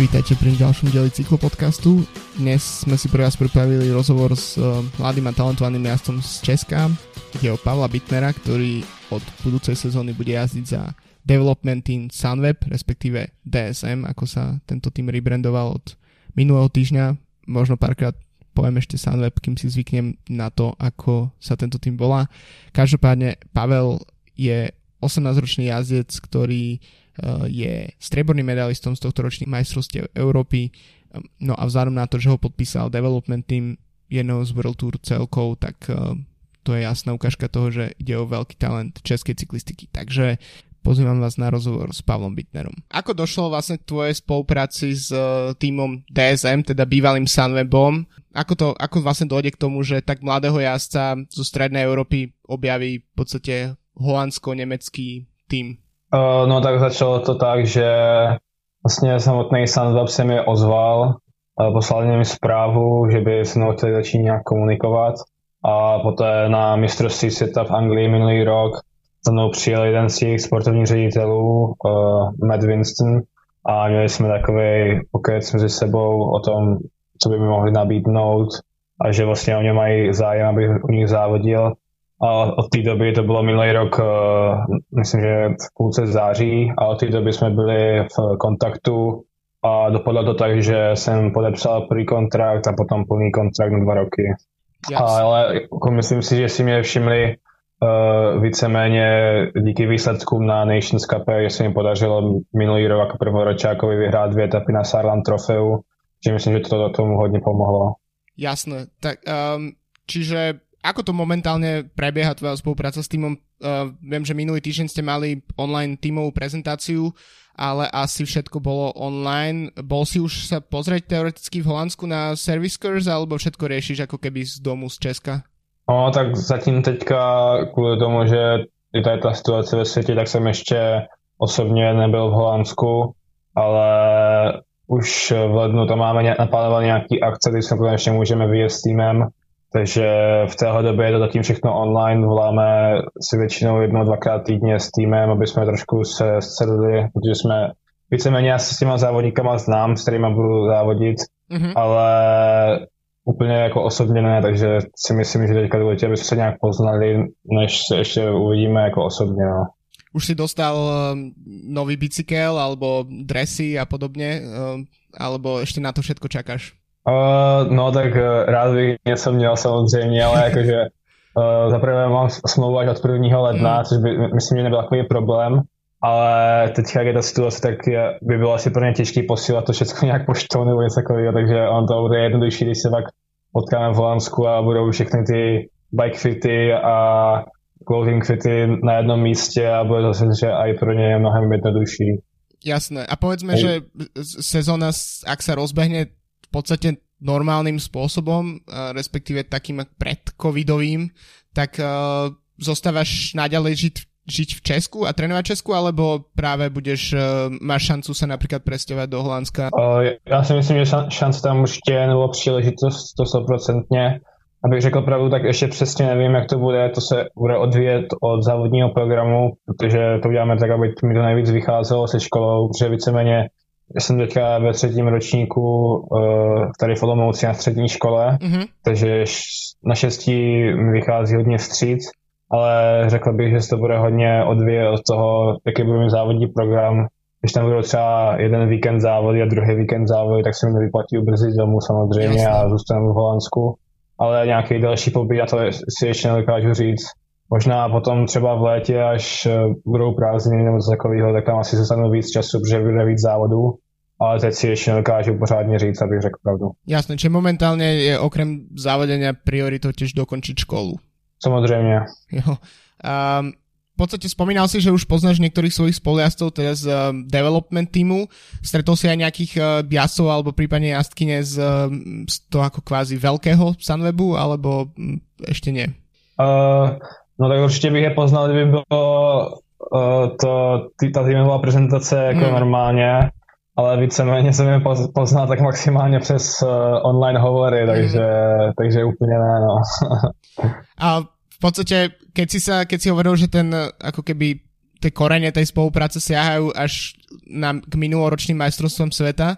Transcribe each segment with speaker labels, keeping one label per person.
Speaker 1: Vítajte pri ďalšom dieli cyklopodcastu. Dnes sme si pre vás pripravili rozhovor s uh, mladým a talentovaným jazdcom z Česka. Ide o Pavla Bitnera, ktorý od budúcej sezóny bude jazdiť za Development Team Sunweb, respektíve DSM, ako sa tento tým rebrandoval od minulého týždňa. Možno párkrát poviem ešte Sunweb, kým si zvyknem na to, ako sa tento tým volá. Každopádne Pavel je 18-ročný jazdec, ktorý je strieborným medalistom z tohto ročných majstrovstiev Európy. No a vzhľadom na to, že ho podpísal development team jednou z World Tour celkov, tak eh, to je jasná ukážka toho, že ide o veľký talent českej cyklistiky. Takže pozývam vás na rozhovor s Pavlom Bitnerom. Ako došlo vlastne k tvojej spolupráci s uh, týmom DSM, teda bývalým Sunwebom? Ako, to, ako vlastne dojde k tomu, že tak mladého jazdca zo strednej Európy objaví v podstate holandsko-nemecký tým?
Speaker 2: Uh, no tak začalo to tak, že vlastně samotný Sunweb se mi ozval, uh, poslal mi zprávu, že by se mnou chtěli začít nějak komunikovat. A poté na mistrovství světa v Anglii minulý rok za mnou přijel jeden z těch sportovních ředitelů, uh, Matt Winston, a měli jsme takový pokec mezi sebou o tom, co by mi mohli nabídnout a že vlastně oni mají zájem, aby u nich závodil a od té doby, to bylo minulý rok, eh, myslím, že v půlce září, a od té doby jsme byli v kontaktu a dopadlo to tak, že jsem podepsal první kontrakt a potom plný kontrakt na dva roky. Yes. Ale jako myslím si, že si mě všimli uh, víceméně díky výsledkům na Nations Cup, že se mi podařilo minulý rok jako prvoročákovi vyhrát dvě etapy na Sarland trofeu, že myslím, že to tomu hodně pomohlo.
Speaker 1: Jasné, tak um, čiže ako to momentálne prebieha tvoja spolupráca s týmom? Uh, viem, že minulý týždeň ste mali online tímovú prezentáciu, ale asi všetko bolo online. Bol si už sa pozrieť teoreticky v Holandsku na Service Curse, alebo všetko riešiš ako keby z domu z Česka?
Speaker 2: No, tak zatím teďka kvůli tomu, že je tady ta situace ve světě, tak jsem ještě osobně nebyl v Holandsku, ale už v lednu tam máme naplánované nějaký akce, kdy se konečně můžeme vyjet s týmem takže v téhle době je to zatím všechno online, voláme si většinou jednou, dvakrát týdně s týmem, aby jsme trošku se sedli, protože jsme víceméně já se s těma závodníkama znám, s kterými budu závodit, mm-hmm. ale úplně jako osobně ne, takže si myslím, že teďka důležitě, aby se nějak poznali, než se ještě uvidíme jako osobně. No.
Speaker 1: Už si dostal um, nový bicykel alebo dresy a podobně, um, alebo ještě na to všetko čakáš?
Speaker 2: Uh, no tak uh, rád bych něco měl samozřejmě, ale jakože uh, zaprvé mám smlouvu až od 1. ledna, mm. což by, myslím, že nebyl takový problém, ale teď, jak je ta situace, tak je, by bylo asi pro ně těžké posílat to všechno nějak poštou nebo něco takového, takže on to bude jednodušší, když se pak potkáme v Holandsku a budou všechny ty bike fity a clothing fity na jednom místě a bude zase, že aj pro ně je mnohem jednodušší.
Speaker 1: Jasné. A povedzme, že sezóna, ak sa rozbehne podstate normálnym spôsobom, respektíve takým predcovidovým, tak uh, zostávaš naďalej žiť, žiť v Česku a trénovať v Česku, alebo práve budeš, uh, máš šancu sa napríklad presťovať do Holandska?
Speaker 2: Já si myslím, že šance tam určitě nebo příležitost to 100%. Abych řekl pravdu, tak ještě přesně nevím, jak to bude. To se bude odvíjet od závodního programu, protože to uděláme tak, aby mi to nejvíc vycházelo se školou, protože víceméně jsem teďka ve třetím ročníku uh, tady v Olomouci na střední škole, mm-hmm. takže na šestí mi vychází hodně vstříc, ale řekl bych, že se to bude hodně odvíjet od toho, jaký bude mít závodní program. Když tam budou třeba jeden víkend závody a druhý víkend závody, tak se mi nevyplatí ubrzit domů samozřejmě Jasne. a zůstanu v Holandsku. Ale nějaký další pobyt, já to si ještě nedokážu říct. Možná potom třeba v létě, až eh, budou prázdniny nebo něco takového, tak tam asi zůstanu víc času, protože bude víc závodů. Ale teď si ještě nedokážu pořádně říct, abych řekl pravdu.
Speaker 1: Jasné, či momentálně je okrem závodenia prioritou těž dokončit školu.
Speaker 2: Samozřejmě.
Speaker 1: Jo. Um, v podstate spomínal si, že už poznáš niektorých svojich spolujazdcov teda z uh, development týmu. Stretol si aj nejakých uh, jazdcov alebo prípadne jazdkyne z, uh, z toho ako kvázi veľkého Sunwebu, alebo um, ešte nie?
Speaker 2: Uh, No tak určitě bych je poznal, kdyby bylo uh, to, tý, ta týmová prezentace jako hmm. normálně, ale víceméně jsem je poznal tak maximálně přes uh, online hovory, takže, hmm. takže úplně ne, no.
Speaker 1: A v podstate, keď si, sa, keď si hovoril, že ten ako keby tie korene tej spolupráce siahajú až na, k minuloročným majstrovstvom sveta,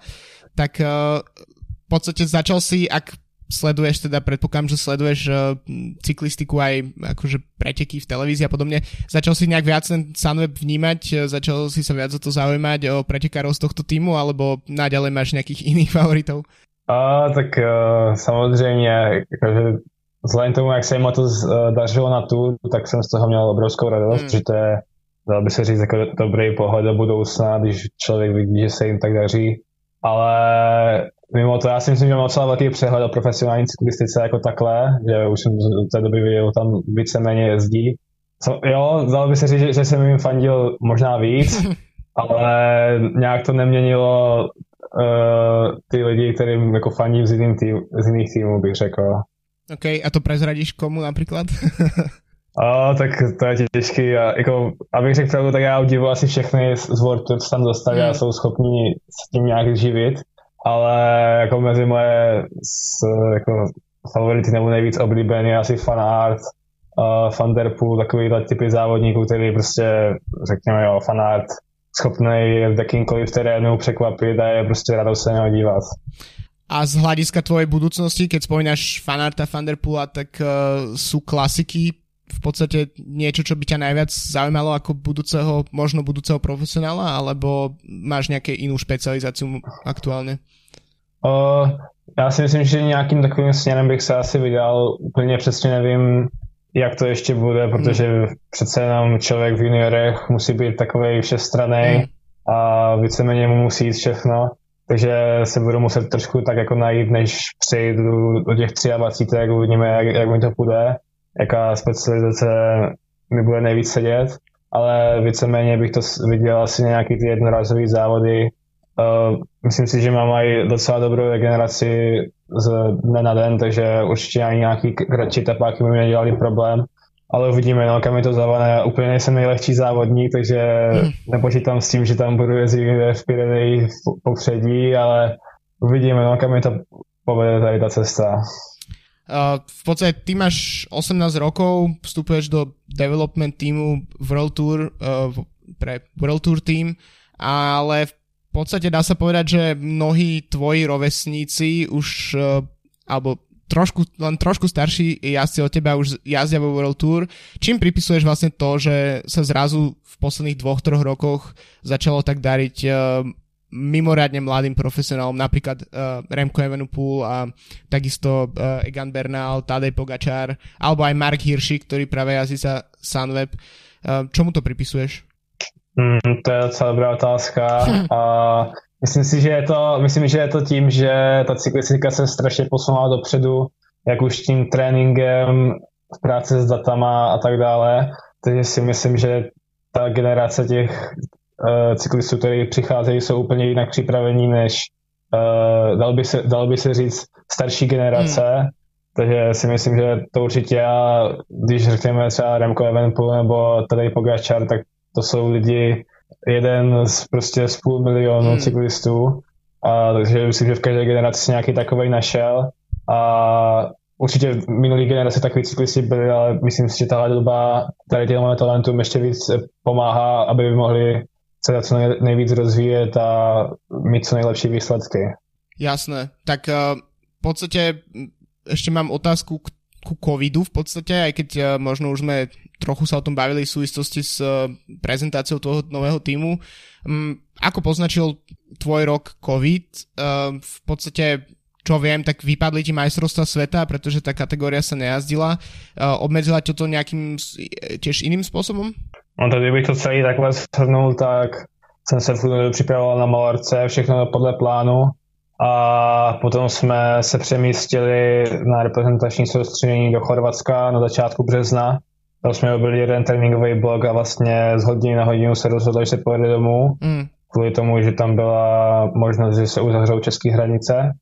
Speaker 1: tak uh, v podstate začal si, ak sleduješ, teda predpokladám, že sleduješ uh, cyklistiku aj akože preteky v televízii a podobne, začal si nejak viac ten Sunweb vnímať, uh, začal si sa viac o to zaujímať o pretekárov z tohto týmu, alebo naďalej máš nejakých iných favoritov?
Speaker 2: A, tak uh, samozřejmě, jakože vzhledem tomu, jak se jim to dařilo na tu, tak jsem z toho měl obrovskou radost, hmm. že to je, dalo by se říct, jako dobrý pohled do budoucna, když člověk vidí, že se jim tak daří. Ale mimo to, já si myslím, že mám docela velký přehled o profesionální cyklistice jako takhle, že už jsem do té doby viděl, tam víceméně jezdí. Co, jo, dalo by se říct, že, že jsem jim fandil možná víc, ale nějak to neměnilo uh, ty lidi, kterým jako fandím z, jiným tým, z jiných týmů, bych řekl.
Speaker 1: OK, a to prezradíš komu například?
Speaker 2: A, tak to je těžký. A, jako, abych řekl pravdu, tak já obdivu asi všechny z World Tour, co tam dostali mm. a jsou schopni s tím nějak živit. Ale jako mezi moje s, jako, favority nebo nejvíc oblíbený je asi fanart, uh, Van Der Poel, takový typy závodníků, který prostě, řekněme, jo, fanart, schopný v jakýmkoliv terénu překvapit a je prostě radost se něho dívat.
Speaker 1: A z hľadiska tvojej budúcnosti, keď spomínaš fanarta Van Der Poola, tak uh, klasiky v podstate niečo, čo by ťa najviac zaujímalo ako budúceho, možno budúceho profesionála, alebo máš nejaké inú špecializáciu aktuálne?
Speaker 2: Uh, já si myslím, že nějakým takovým směrem bych se asi vydal. Úplně přesně nevím, jak to ještě bude, protože hmm. přece jenom člověk v juniorech musí být takový všestraný hmm. a víceméně mu musí jít všechno. Takže se budu muset trošku tak jako najít, než přejdu do těch 23, jak uvidíme, jak, jak mi to půjde, jaká specializace mi bude nejvíc sedět, ale víceméně bych to viděl asi nějaký ty jednorazové závody. Uh, myslím si, že mám aj docela dobrou regeneraci z dne na den, takže určitě ani nějaký kratší tepáky by mi nedělali problém. Ale uvidíme, no, kam je to zavané. Úplně nejsem nejlehčí závodník, takže hmm. nepočítám s tím, že tam budu jezdit v Pireneji v popředí, ale uvidíme, no, kam je to povede tady ta cesta.
Speaker 1: Uh, v podstate ty máš 18 rokov, vstupuješ do development týmu World Tour uh, pre World Tour team, ale v podstate dá sa povedať, že mnohí tvoji rovesníci už, uh, alebo trošku, len trošku starší jazdci od teba už jazdia vo World Tour. Čím pripisuješ vlastne to, že sa zrazu v posledných dvoch, troch rokoch začalo tak dariť uh, mimoriadne mladým profesionálom, napríklad uh, Remco Evenepoel a takisto uh, Egan Bernal, Tadej Pogačár, alebo aj Mark Hirschi, ktorý práve jazdí sa Sunweb. Uh, čomu to pripisuješ?
Speaker 2: Mm, to je docela dobrá otázka. A myslím si, že je to, myslím, že je to tím, že ta cyklistika se strašně posunula dopředu, jak už tím tréninkem, v práci s datama a tak dále. Takže si myslím, že ta generace těch cyklistů, kteří přicházejí, jsou úplně jinak připravení než uh, dal, by se, dal by se říct starší generace. Hmm. Takže si myslím, že to určitě, a když řekněme třeba Remco Evenpool nebo tady Pogačar, tak to jsou lidi, jeden z prostě z půl milionu hmm. cyklistů, a takže myslím, že v každé generaci se nějaký takový našel a určitě v minulých generaci takový cyklisti byli, ale myslím si, že tahle doba tady těm talentům ještě víc pomáhá, aby by mohli se co nejvíc rozvíjet a mít co nejlepší výsledky.
Speaker 1: Jasné, tak uh, v podstate ešte mám otázku k ku covidu v podstate, aj keď uh, možno už sme trochu sa o tom bavili v súvislosti s uh, prezentáciou toho nového týmu. Um, ako poznačil tvoj rok COVID? V podstate čo viem, tak vypadli ti majstrovstva sveta, pretože tá kategória sa nejazdila. Obmedzila to nejakým tiež iným spôsobom?
Speaker 2: No tady bych to celý takhle shrnul, tak jsem se připravoval na Malarce, všechno podle plánu a potom jsme se přemístili na reprezentační soustředění do Chorvatska na začátku března. Tam jsme byli jeden tréninkový blok a vlastně z hodiny na hodinu se rozhodli, že se pojede domů. Mm. Kvůli tomu, že tam byla možnost, že se uzavřou české hranice.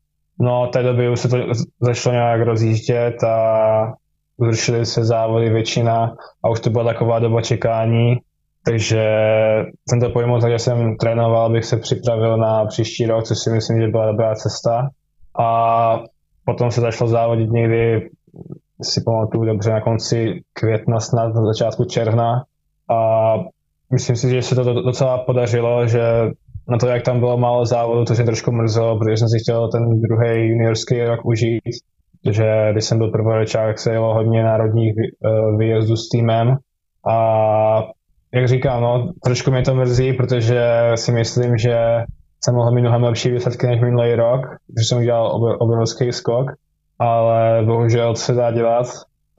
Speaker 2: No od té doby už se to začalo nějak rozjíždět a zrušily se závody většina a už to byla taková doba čekání, takže jsem to pojmul tak, že jsem trénoval, abych se připravil na příští rok, což si myslím, že byla dobrá cesta. A potom se začalo závodit někdy, si pamatuju dobře, na konci května, snad na začátku června. A myslím si, že se to docela podařilo, že na to, jak tam bylo málo závodů, to mě trošku mrzelo, protože jsem si chtěl ten druhý juniorský rok užít, protože když jsem byl prvoročák, se jelo hodně národních uh, výjezdů s týmem a jak říkám, no, trošku mě to mrzí, protože si myslím, že jsem mohl mít mnohem lepší výsledky než minulý rok, že jsem udělal obrovský skok, ale bohužel to se dá dělat.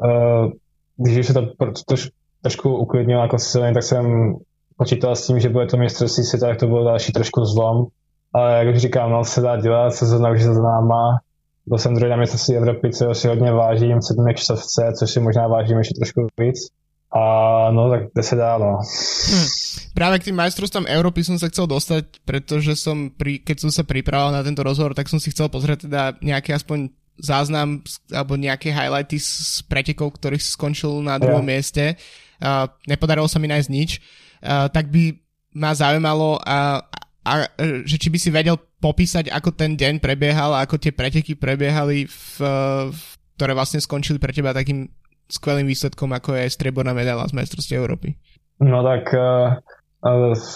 Speaker 2: Uh, když se to troš, trošku uklidnilo jako silně, tak jsem počítal s tím, že bude to mistrovství světa, tak to bylo další trošku zlom. Ale jak už říkám, no, se dá dělat, sezóna už je za náma. Byl jsem druhý na mistrovství Evropy, co si hodně vážím, sedm kštovce, což si možná vážím ještě trošku víc. A no, tak kde se dá, no.
Speaker 1: Hm. Práve k tým majstrovstvám Európy som sa chcel dostať, pretože som, pri, keď som sa pripravoval na tento rozhovor, tak som si chcel pozrieť teda nejaký aspoň záznam alebo nejaké highlighty z pretekov, ktorých skončil na druhom yeah. mieste. Uh, nepodarilo sa mi nájsť nič. Uh, tak by ma zaujímalo, uh, a, že či by si vedel popísať, ako ten deň prebiehal, ako tie preteky prebiehali, v, v, ktoré vlastne skončili pre teba takým skvelým výsledkom, ako je strieborná medaila z mestrovství Európy.
Speaker 2: No tak uh,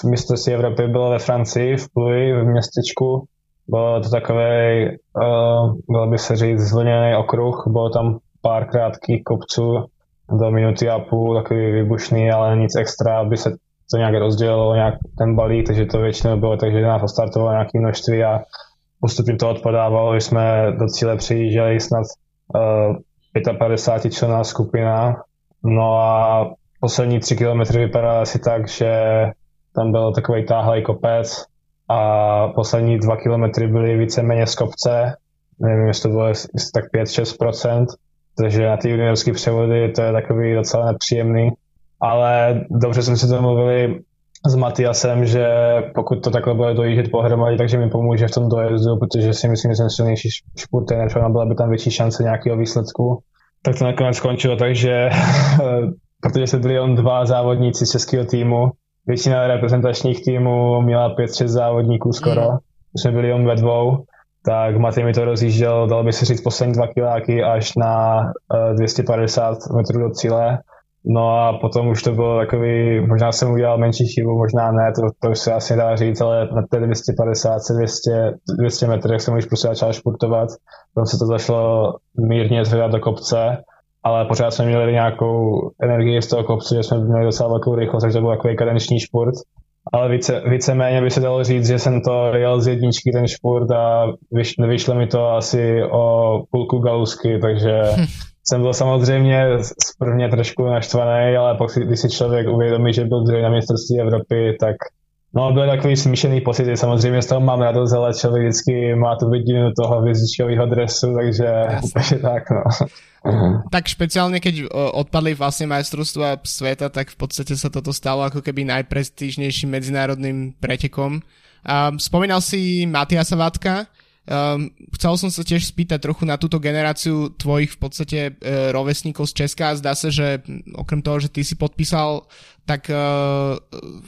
Speaker 2: mistrovství Evropy bylo ve Francii, v Pluji, v městečku. Bylo to takový, uh, bylo by se říct, zvlněný okruh. Bylo tam pár krátkých kopců do minuty a půl, takový vybušný, ale nic extra, aby se to nějak rozdělilo, nějak ten balík, takže to většinou bylo, takže nás ostartovalo nějaké množství a postupně to odpadávalo, že jsme do cíle přijížděli snad uh, 55 člená skupina. No a poslední tři kilometry vypadaly asi tak, že tam byl takový táhlej kopec a poslední dva kilometry byly víceméně z kopce. Nevím, jestli to bylo jestli tak 5-6%, takže na ty juniorské převody to je takový docela nepříjemný. Ale dobře jsme si to mluvili s Matiasem, že pokud to takhle bude dojíždět pohromadě, takže mi pomůže v tom dojezdu, protože si myslím, že jsem silnější špurter, a byla by tam větší šance nějakého výsledku. Tak to nakonec skončilo tak, že protože se byli jen dva závodníci z českého týmu, většina reprezentačních týmů měla 5-6 závodníků skoro, mm. jsme byli jen ve dvou, tak Matej mi to rozjížděl, dal by se říct poslední dva kiláky až na uh, eh, 250 metrů do cíle No a potom už to bylo takový, možná jsem udělal menší chybu, možná ne, to, to už se asi dá říct, ale na té 250, 200, 200 metrech jsem už prostě začal športovat, tam se to zašlo mírně zvedat do kopce, ale pořád jsme měli nějakou energii z toho kopce, že jsme měli docela velkou rychlost, takže to byl takový kadenční šport. Ale více, víceméně by se dalo říct, že jsem to jel z jedničky ten šport a vyš, vyšlo mi to asi o půlku galusky, takže jsem byl samozřejmě prvně trošku naštvaný, ale pak když si člověk uvědomí, že byl druhý na mistrovství Evropy, tak No, byl takový smíšený pocit, samozřejmě z toho mám radost, ale člověk vždycky má tu vidinu toho hvězdičkového dresu, takže úplně tak, no.
Speaker 1: Tak špeciálne, keď odpadli vlastne majstrovstva sveta, tak v podstate sa toto stalo ako keby najprestížnejším medzinárodným pretekom. Um, spomínal si Matiasa Vátka, Um, chcel som sa tiež spýtať trochu na túto generáciu tvojich v podstate uh, rovesníkov z Česka. Zdá sa, že okrem toho, že ty si podpísal, tak uh,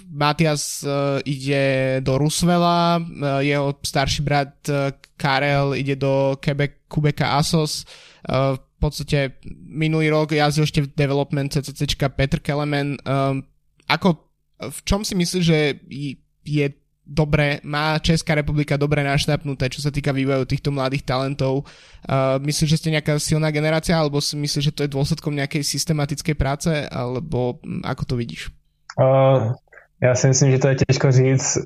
Speaker 1: Matias uh, ide do Rusvela, uh, jeho starší brat uh, Karel ide do Quebec, Kubeka Asos. Uh, v podstate minulý rok jazdil ešte v development CCC Petr Kelemen. Um, ako, v čom si myslíš, že je dobre, má Česká republika dobre naštápnuté, čo sa týka vývoju týchto mladých talentov. Uh, myslíš, že ste nejaká silná generácia, alebo si myslíš, že to je dôsledkom nejakej systematickej práce, alebo hm, ako to vidíš?
Speaker 2: Uh, já si myslím, že to je těžko říct.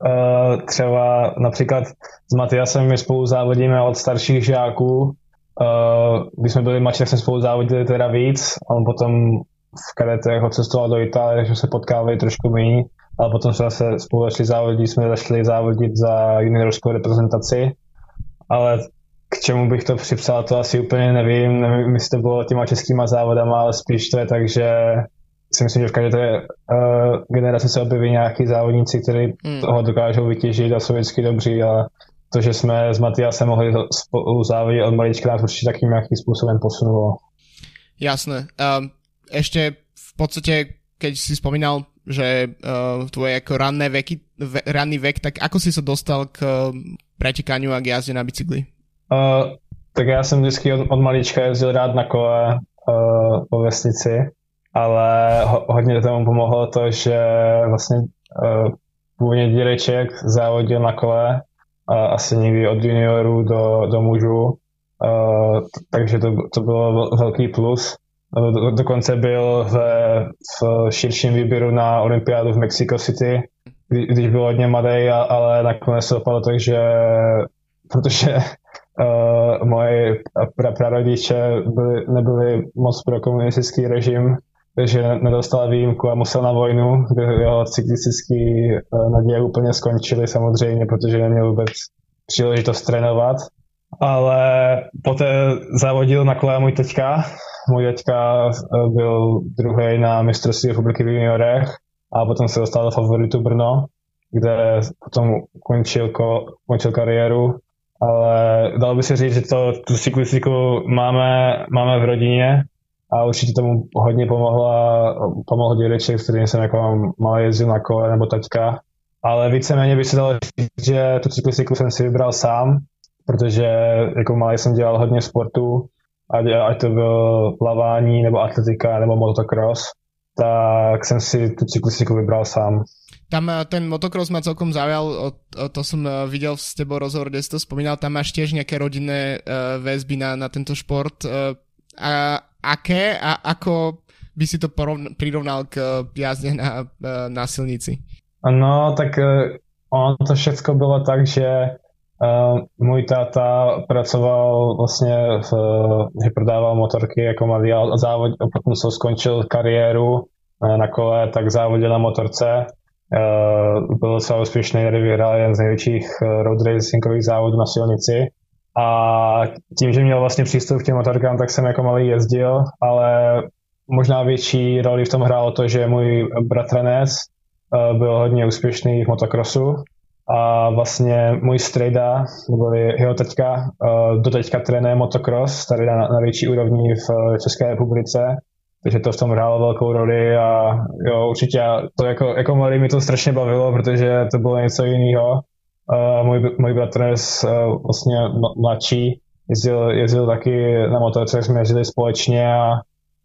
Speaker 2: Uh, třeba například s Matiasem my spolu závodíme od starších žáků. Uh, když jsme byli mladší, tak jsme spolu závodili teda víc. On potom v kadetech odcestoval do Itálie, takže se potkávali trošku méně ale potom jsme zase spolu začali závodit, jsme začali závodit za juniorskou reprezentaci, ale k čemu bych to připsal, to asi úplně nevím, nevím, jestli to bylo těma českýma závodama, ale spíš to je tak, že si myslím, že v každé té uh, generaci se objeví nějaký závodníci, kteří hmm. toho dokážou vytěžit a jsou vždycky dobří a to, že jsme s Matiasem mohli spolu závodit od malička nás určitě takým nějakým způsobem posunulo.
Speaker 1: Jasné. Um, ešte v podstate, keď si spomínal že uh, tvoje ako ranné veky, ve, ranný vek, tak ako si sa dostal k uh, pretekaniu a k jazde na bicykli?
Speaker 2: Uh, tak já jsem vždycky od, od malička jezdil rád na kole uh, po vesnici, ale ho, hodně tomu pomohlo to, že vlastně uh, původně dědeček závodil na kole, a asi někdy od juniorů do, do mužů, a, takže to, to bylo velký plus. Do, dokonce byl v, v širším výběru na olympiádu v Mexico City, kdy, když byl hodně mladý, ale nakonec se dopadlo tak, že protože uh, moje pra, prarodiče byli, nebyli moc pro komunistický režim, takže nedostal výjimku a musel na vojnu, kde jeho cyklistické uh, naděje úplně skončily samozřejmě, protože neměl vůbec příležitost trénovat. Ale poté závodil na kole můj teďka. Můj teďka uh, byl druhý na mistrovství republiky v juniorech a potom se dostal do favoritu Brno, kde potom končil, ko, končil kariéru ale dalo by se říct, že to, tu cyklistiku máme, máme v rodině a určitě tomu hodně pomohla, pomohl dědeček, s kterým jsem jako malý jezdil na kole nebo taťka. Ale víceméně by se dalo říct, že tu cyklistiku jsem si vybral sám, protože jako malý jsem dělal hodně sportu, ať, ať to byl plavání, nebo atletika, nebo motocross, tak jsem si tu cyklistiku vybral sám.
Speaker 1: Tam eh, ten motocross ma celkom zaujal, to som eh, videl s tebou rozhovor, kde si to spomínal, tam máš tiež nejaké rodinné eh, väzby na, na tento šport. A aké a ako by si to porovn- prirovnal k jazde na, na silnici?
Speaker 2: No, tak on to všechno bylo tak, že uh, můj táta pracoval vlastně, v, že prodával motorky jako mladý a závod, potom co skončil kariéru na kole, tak závodil na motorce Uh, byl docela úspěšný, tady vyhrál jeden z největších road racingových závodů na silnici. A tím, že měl vlastně přístup k těm motorkám, tak jsem jako malý jezdil, ale možná větší roli v tom hrálo to, že můj bratranec byl hodně úspěšný v motocrossu a vlastně můj strejda, nebo jeho teďka, do teďka trénuje motocross tady na, na větší úrovni v České republice takže to v tom hrálo velkou roli a jo, určitě to jako, jako malý mi to strašně bavilo, protože to bylo něco jiného. Uh, můj, můj bratranec uh, vlastně mladší jezdil, jezdil taky na motorce, jsme jezdili společně a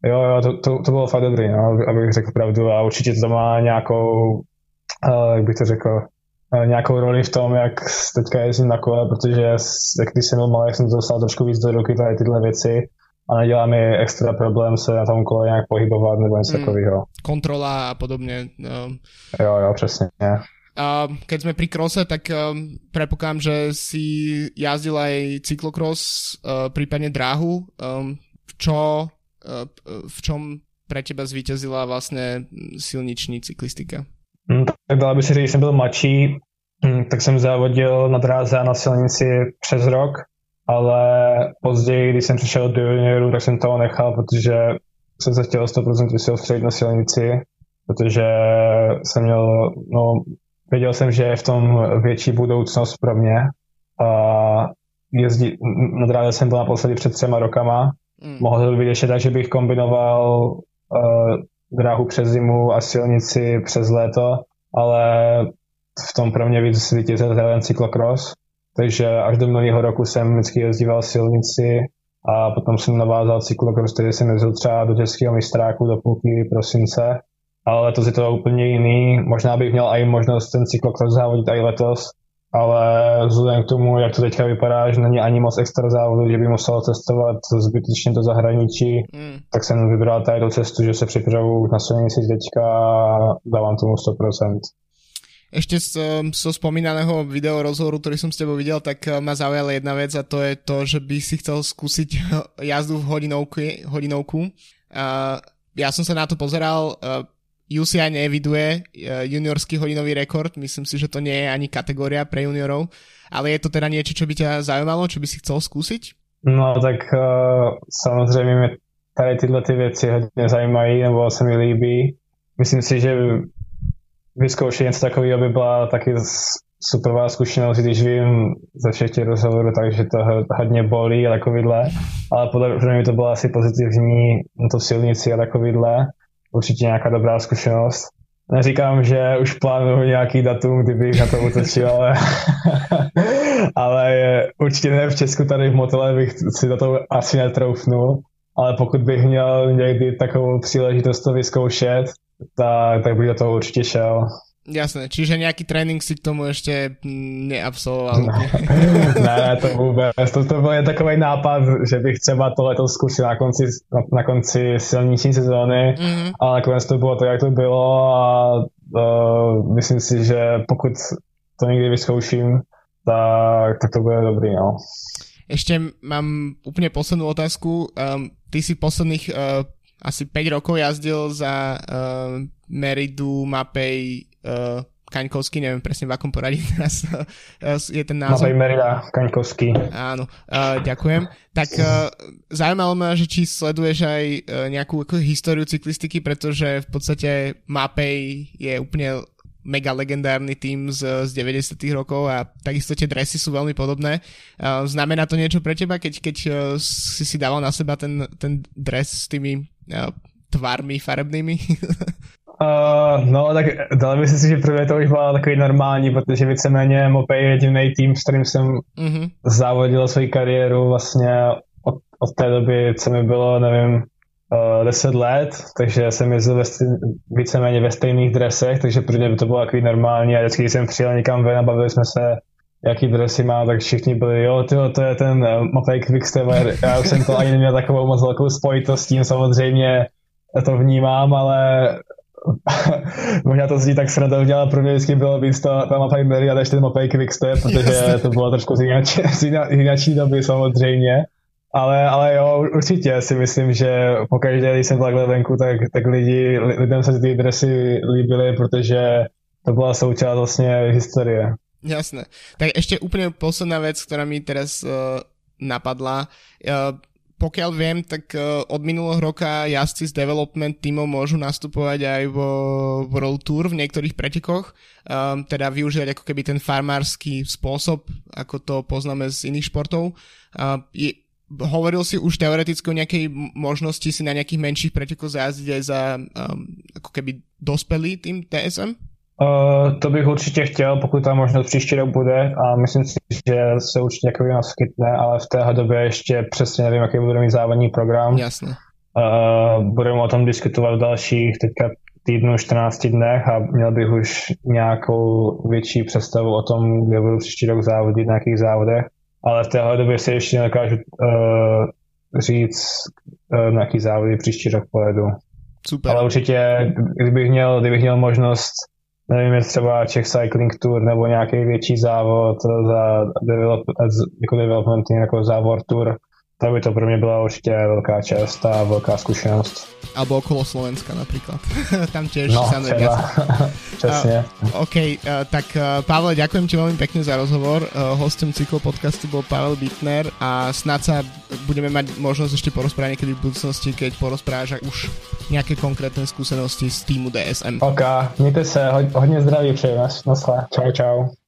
Speaker 2: jo, jo, to, to, to bylo fakt dobrý, no, abych řekl pravdu a určitě to má nějakou, jak bych to řekl, nějakou roli v tom, jak teďka jezdím na kole, protože jak když jsem byl malý, jsem to dostal trošku víc do ruky tady tyhle věci a nedělá mi extra problém se na tom kole nějak pohybovat nebo něco mm, takového.
Speaker 1: Kontrola a podobně. No.
Speaker 2: Jo, jo, přesně.
Speaker 1: A keď sme pri krose, tak um, predpokladám, že si jazdil aj cyklokros, uh, prípadne dráhu. Um, čo, uh, v čom pre teba zvítězila vlastně silniční cyklistika?
Speaker 2: Hmm, tak dala by se říct, že jsem byl mladší, tak jsem závodil na dráze a na silnici přes rok ale později, když jsem přišel do junioru, tak jsem toho nechal, protože jsem se chtěl 100% soustředit na silnici, protože jsem měl, no, věděl jsem, že je v tom větší budoucnost pro mě a jezdit, na dráze jsem byl naposledy před třema rokama, mm. mohl to být ještě tak, že bych kombinoval uh, dráhu přes zimu a silnici přes léto, ale v tom pro mě víc vítězil ten cyklokros, takže až do minulého roku jsem vždycky jezdíval silnici a potom jsem navázal cyklokros, který jsem jezdil třeba do českého mistráku do půlky prosince, ale letos je to úplně jiný. Možná bych měl i možnost ten cyklokros závodit i letos, ale vzhledem k tomu, jak to teďka vypadá, že není ani moc extra závodu, že by musel cestovat zbytečně do zahraničí, mm. tak jsem vybral tady tu cestu, že se připravu na silnici teďka a dávám tomu 100%.
Speaker 1: Ešte z, zo spomínaného video rozhovoru, ktorý som s tebou videl, tak eh, ma zaujala jedna vec a to je to, že by si chcel skúsiť jazdu v hodinovku. hodinovku. Uh, ja som sa na to pozeral, uh, UCI neeviduje uh, juniorský hodinový rekord, myslím si, že to nie je ani kategória pre juniorov, ale je to teda niečo, čo by ťa zaujímalo, čo by si chcel skúsiť?
Speaker 2: No tak uh, samozřejmě mě tady tyhle ty věci hodně zajímají, nebo se mi líbí. Myslím si, že vyzkoušet něco takového by byla taky superová zkušenost, když vím ze všech těch rozhovorů, takže to hodně bolí a takovýhle, ale podle mě to bylo asi pozitivní na to silnici a takovýhle, určitě nějaká dobrá zkušenost. Neříkám, že už plánuju nějaký datum, kdybych na to utočil, ale, ale určitě ne v Česku, tady v Motole bych si na to asi netroufnul, ale pokud bych měl někdy takovou příležitost to vyzkoušet, tak, tak bych do toho určitě šel.
Speaker 1: Jasné, čiže nejaký trénink si k tomu ešte neabsolvoval.
Speaker 2: No. ne, to vůbec. To, to byl takový nápad, že bych třeba tohleto zkusil na konci, na, na konci silniční sezóny, mm-hmm. ale nakonec to bylo to, jak to bylo a uh, myslím si, že pokud to někdy vyzkouším, tak, tak to bude dobrý, no.
Speaker 1: Ešte mám úplne poslednú otázku. Um, ty si posledných uh, asi 5 rokov jazdil za uh, Meridu, Mapej, uh, Kaňkovský, neviem presne v akom poradí teraz uh, je ten názov.
Speaker 2: Mapej Merida, Kaňkovský.
Speaker 1: Áno, uh, ďakujem. Tak uh, zaujímalo ma, že či sleduješ aj uh, nejakú ako, históriu cyklistiky, pretože v podstate Mapej je úplne mega legendárny tým z, z 90 rokov a takisto tie dresy sú veľmi podobné. Uh, znamená to niečo pre teba, keď, keď uh, si si dával na seba ten, ten dres s tými uh, tvármi farebnými?
Speaker 2: Uh, no, tak dalo by si, že prvně to už bylo takový normální, protože víceméně Mopej je jediný tým, s kterým jsem mm-hmm. závodil svou kariéru vlastně od, od té doby, co mi bylo, nevím, uh, 10 let, takže jsem jezdil ve stej, víceméně ve stejných dresech, takže pro mě by to bylo takový normální a vždycky, když jsem přijel někam ven a bavili jsme se, jaký dresy má, tak všichni byli, jo, tyjo, to je ten uh, Mopej Quickstever, já už jsem to ani neměl takovou moc velkou spojitost s tím, samozřejmě to vnímám, ale možná to zní tak sranda ale pro mě vždycky bylo víc ta, ta mapa Mary a než ten mapa Quickstep, protože to bylo trošku z jináčí doby samozřejmě. Ale, ale jo, určitě si myslím, že pokaždé, když jsem takhle venku, tak, tak lidi, lidem se ty dresy líbily, protože to byla součást vlastně historie.
Speaker 1: Jasné. Tak ještě úplně posledná věc, která mi teraz uh, napadla. Uh, pokiaľ viem, tak uh, od minulého roka jazdci z development týmov môžu nastupovať aj vo World Tour v niektorých pretekoch, um, teda využívať ako keby ten farmársky spôsob, ako to poznáme z iných športov. Uh, je, hovoril si už teoreticky o nejakej možnosti si na nejakých menších pretekoch zajazdiť aj za um, ako keby dospelý tým TSM?
Speaker 2: Uh, to bych určitě chtěl, pokud tam možnost příští rok bude a myslím si, že se určitě jako nás skytne, ale v téhle době ještě přesně nevím, jaký bude mít závodní program.
Speaker 1: Jasně.
Speaker 2: Uh, budeme o tom diskutovat v dalších teďka týdnu, 14 dnech a měl bych už nějakou větší představu o tom, kde budu příští rok závodit, na jakých závodech, ale v téhle době si ještě nedokážu uh, říct, uh, na jaký závody příští rok pojedu.
Speaker 1: Super.
Speaker 2: Ale určitě, kdybych měl, kdybych měl možnost nevím, jestli třeba Czech Cycling Tour nebo nějaký větší závod za develop, jako development, jako závod Tour, tak by to pro mě byla určitě velká čest a velká zkušenost.
Speaker 1: Alebo okolo Slovenska napríklad. Tam tiež
Speaker 2: no, sa Přesně.
Speaker 1: Uh, OK, uh, tak uh, Pavel, ďakujem ti veľmi pekne za rozhovor. Uh, hostem cyklopodcastu bol Pavel Bittner a snad sa budeme mať možnosť ešte porozprávať niekedy v budúcnosti, keď porozprávaš už nejaké konkrétne skúsenosti z týmu DSM.
Speaker 2: OK, mějte se, hodně zdraví přeji, naschle, čau čau.